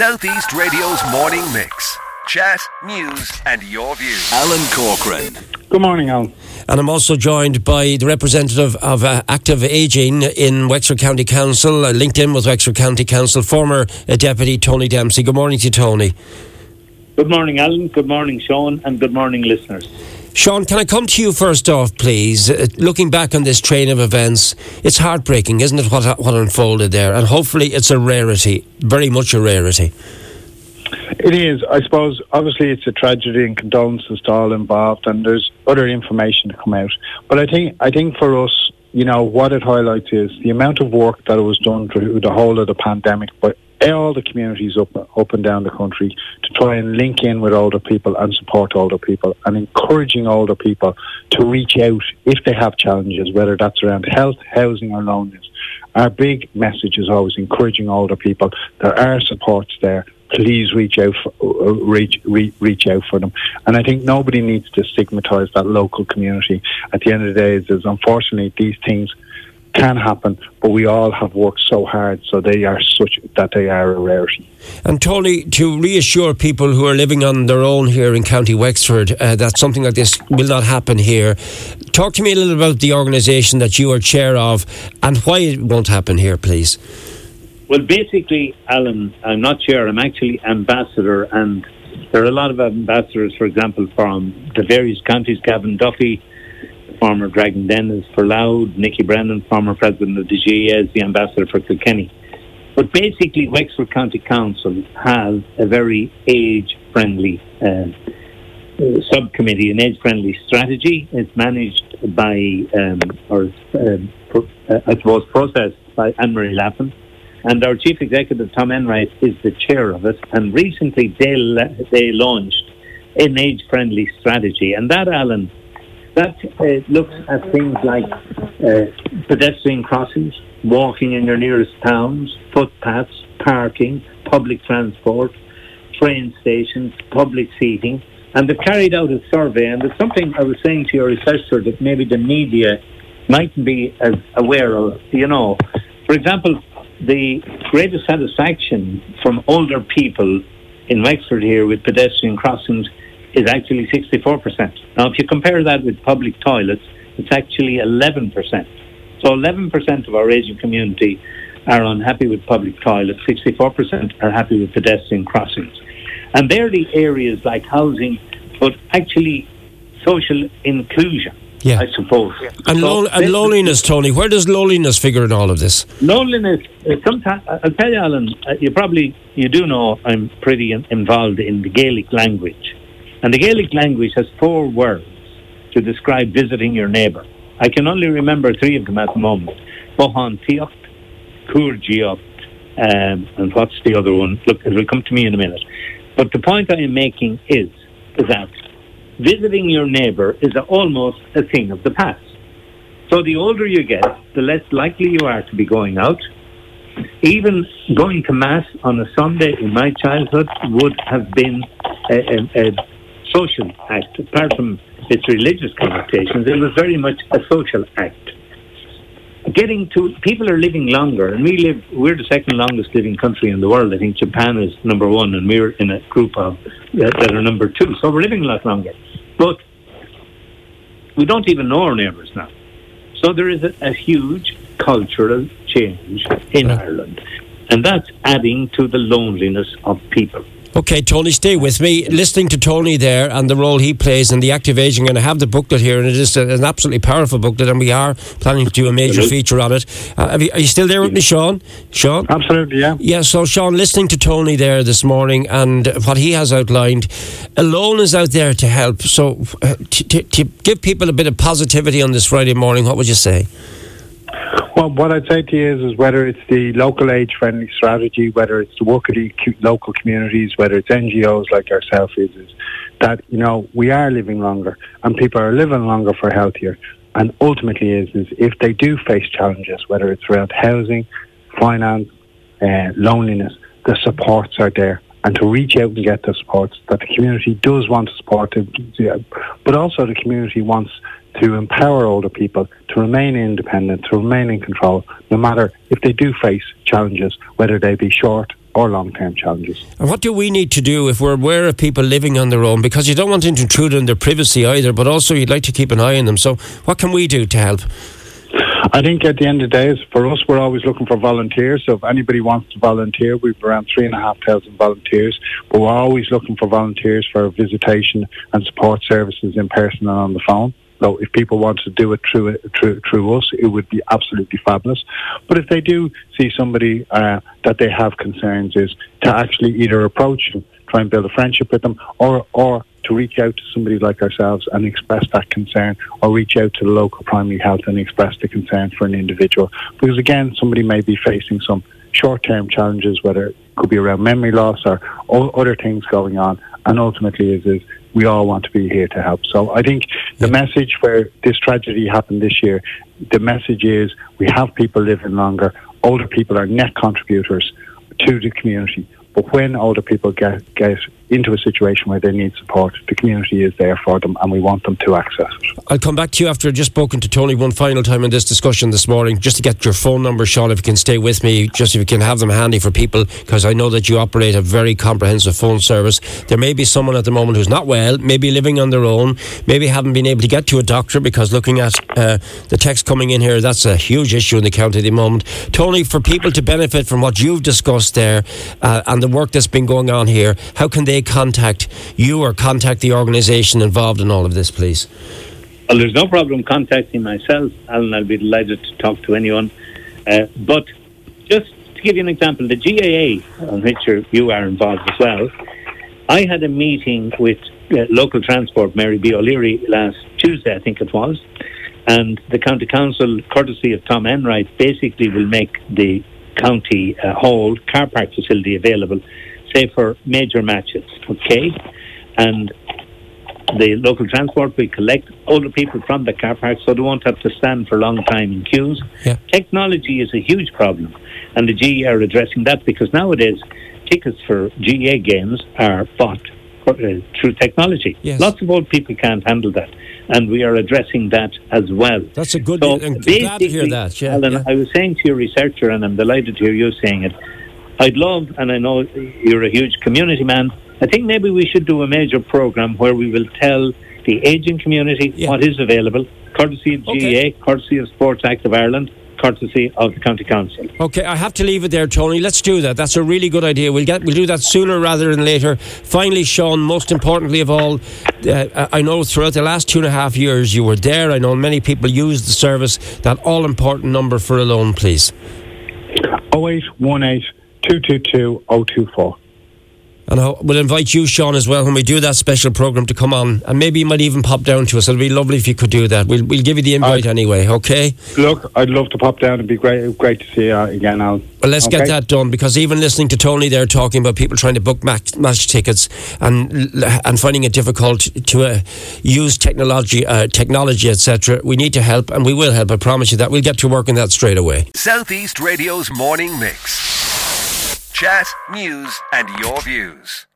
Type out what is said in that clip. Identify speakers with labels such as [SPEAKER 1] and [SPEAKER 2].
[SPEAKER 1] Southeast Radio's morning mix. Chat, news, and your views.
[SPEAKER 2] Alan Corcoran.
[SPEAKER 3] Good morning, Alan.
[SPEAKER 4] And I'm also joined by the representative of uh, Active Aging in Wexford County Council, uh, linked in with Wexford County Council, former uh, Deputy Tony Dempsey. Good morning to you, Tony.
[SPEAKER 5] Good morning, Alan. Good morning, Sean, and good morning, listeners.
[SPEAKER 4] Sean, can I come to you first off, please? Uh, looking back on this train of events, it's heartbreaking, isn't it, what, what unfolded there? And hopefully it's a rarity, very much a rarity.
[SPEAKER 3] It is. I suppose, obviously, it's a tragedy and condolences to all involved, and there's other information to come out. But I think, I think for us, you know, what it highlights is the amount of work that was done through the whole of the pandemic by all the communities up, up and down the country to try and link in with older people and support older people and encouraging older people to reach out if they have challenges, whether that's around health, housing, or loneliness. Our big message is always encouraging older people. There are supports there please reach out for, uh, reach re, reach out for them. And I think nobody needs to stigmatise that local community. At the end of the day, is unfortunately these things can happen, but we all have worked so hard, so they are such that they are a rarity.
[SPEAKER 4] And Tony, to reassure people who are living on their own here in County Wexford uh, that something like this will not happen here, talk to me a little about the organisation that you are chair of and why it won't happen here, please.
[SPEAKER 5] Well, basically, Alan, I'm not chair, I'm actually ambassador, and there are a lot of ambassadors, for example, from the various counties Gavin Duffy, former Dragon Dennis for Louth, Nicky Brennan, former president of the GAA, the ambassador for Kilkenny. But basically, Wexford County Council has a very age friendly uh, subcommittee, an age friendly strategy. It's managed by, um, or pro- uh, I suppose, processed by Anne Marie Lappin. And our chief executive, Tom Enright, is the chair of it. And recently they, they launched an age friendly strategy. And that, Alan, that uh, looks at things like uh, pedestrian crossings, walking in your nearest towns, footpaths, parking, public transport, train stations, public seating. And they've carried out a survey, and it's something I was saying to your researcher that maybe the media mightn't be as aware of. You know, for example, the greatest satisfaction from older people in Wexford here with pedestrian crossings is actually 64%. Now, if you compare that with public toilets, it's actually 11%. So 11% of our aging community are unhappy with public toilets, 64% are happy with pedestrian crossings. And they're the areas like housing, but actually social inclusion. Yeah. I suppose.
[SPEAKER 4] And, so and loneliness, Tony. Where does loneliness figure in all of this?
[SPEAKER 5] Loneliness. Uh, sometimes I'll tell you, Alan. Uh, you probably you do know I'm pretty in, involved in the Gaelic language, and the Gaelic language has four words to describe visiting your neighbour. I can only remember three of them at the moment. Bohan Tiocht, Cuartaíocht, um, and what's the other one? Look, it will come to me in a minute. But the point I am making is that visiting your neighbour is almost a thing of the past. So the older you get, the less likely you are to be going out. Even going to Mass on a Sunday in my childhood would have been a, a social act. Apart from its religious connotations, it was very much a social act. Getting to people are living longer, and we live. We're the second longest living country in the world. I think Japan is number one, and we're in a group of uh, that are number two. So we're living a lot longer. But we don't even know our neighbours now. So there is a, a huge cultural change in Ireland. And that's adding to the loneliness of people.
[SPEAKER 4] Okay, Tony, stay with me. Listening to Tony there and the role he plays in the active aging, and I have the booklet here, and it is an absolutely powerful booklet, and we are planning to do a major feature on it. Uh, you, are you still there with me, Sean? Sean?
[SPEAKER 3] Absolutely, yeah.
[SPEAKER 4] Yeah, so, Sean, listening to Tony there this morning and what he has outlined, Alone is out there to help. So, uh, to, to give people a bit of positivity on this Friday morning, what would you say?
[SPEAKER 3] Well, what I'd say to you is, is whether it's the local age-friendly strategy, whether it's the work of the local communities, whether it's NGOs like ourselves, is, is that you know we are living longer and people are living longer for healthier. And ultimately, is is if they do face challenges, whether it's around housing, finance, uh, loneliness, the supports are there and to reach out and get the support that the community does want to support, but also the community wants to empower older people to remain independent, to remain in control, no matter if they do face challenges, whether they be short, or long-term challenges.
[SPEAKER 4] And what do we need to do if we're aware of people living on their own? Because you don't want to intrude on their privacy either, but also you'd like to keep an eye on them. So, what can we do to help?
[SPEAKER 3] I think at the end of the day, for us, we're always looking for volunteers. So if anybody wants to volunteer, we've around three and a half thousand volunteers. But we're always looking for volunteers for visitation and support services in person and on the phone. So if people want to do it through through, through us, it would be absolutely fabulous. But if they do see somebody uh, that they have concerns, is to actually either approach them, try and build a friendship with them, or or to reach out to somebody like ourselves and express that concern, or reach out to the local primary health and express the concern for an individual. Because again, somebody may be facing some short-term challenges, whether it could be around memory loss or, or other things going on, and ultimately is is we all want to be here to help. So I think the message where this tragedy happened this year, the message is we have people living longer. Older people are net contributors to the community. But when older people get, get into a situation where they need support, the community is there for them and we want them to access it.
[SPEAKER 4] I'll come back to you after I've just spoken to Tony one final time in this discussion this morning, just to get your phone number, Sean, if you can stay with me, just if you can have them handy for people, because I know that you operate a very comprehensive phone service. There may be someone at the moment who's not well, maybe living on their own, maybe haven't been able to get to a doctor, because looking at uh, the text coming in here, that's a huge issue in the county at the moment. Tony, for people to benefit from what you've discussed there uh, and the work that's been going on here, how can they contact you or contact the organisation involved in all of this, please?
[SPEAKER 5] Well, there's no problem contacting myself, Alan. I'll be delighted to talk to anyone. Uh, but just to give you an example, the GAA, on which you are involved as well, I had a meeting with uh, local transport, Mary B. O'Leary, last Tuesday, I think it was. And the county council, courtesy of Tom Enright, basically will make the county uh, hall car park facility available, say for major matches, okay? And the local transport will collect older people from the car park so they won't have to stand for a long time in queues.
[SPEAKER 4] Yeah.
[SPEAKER 5] Technology is a huge problem, and the GAA are addressing that because nowadays tickets for GAA games are bought uh, through technology.
[SPEAKER 4] Yes.
[SPEAKER 5] Lots of old people can't handle that, and we are addressing that as well.
[SPEAKER 4] That's a good.
[SPEAKER 5] So
[SPEAKER 4] I'm glad to hear that. Yeah,
[SPEAKER 5] Alan,
[SPEAKER 4] yeah.
[SPEAKER 5] I was saying to your researcher, and I'm delighted to hear you saying it. I'd love, and I know you're a huge community man. I think maybe we should do a major program where we will tell the aging community
[SPEAKER 4] Yeah.
[SPEAKER 5] what is available, courtesy of GAA,
[SPEAKER 4] Okay.
[SPEAKER 5] courtesy of Sports Act of Ireland, courtesy of the County Council.
[SPEAKER 4] Okay, I have to leave it there, Tony. Let's do that. That's a really good idea. We'll get we'll do that sooner rather than later. Finally, Sean, most importantly of all, uh, I know throughout the last two and a half years you were there. I know many people used the service. That all important number for Alone, please.
[SPEAKER 3] 0818 222 024.
[SPEAKER 4] And I will invite you, Sean, as well when we do that special program to come on, and maybe you might even pop down to us. It'll be lovely if you could do that. We'll we'll give you the invite anyway. Okay.
[SPEAKER 3] Look, I'd love to pop down. It'd be great, great to see you again, Al.
[SPEAKER 4] Well, let's get that done because even listening to Tony there talking about people trying to book match, match tickets and and finding it difficult to uh, use technology, uh, technology, etc. We need to help, and we will help. I promise you that. We'll get to work on that straight away.
[SPEAKER 1] Southeast Radio's morning mix. Chat, news, and your views.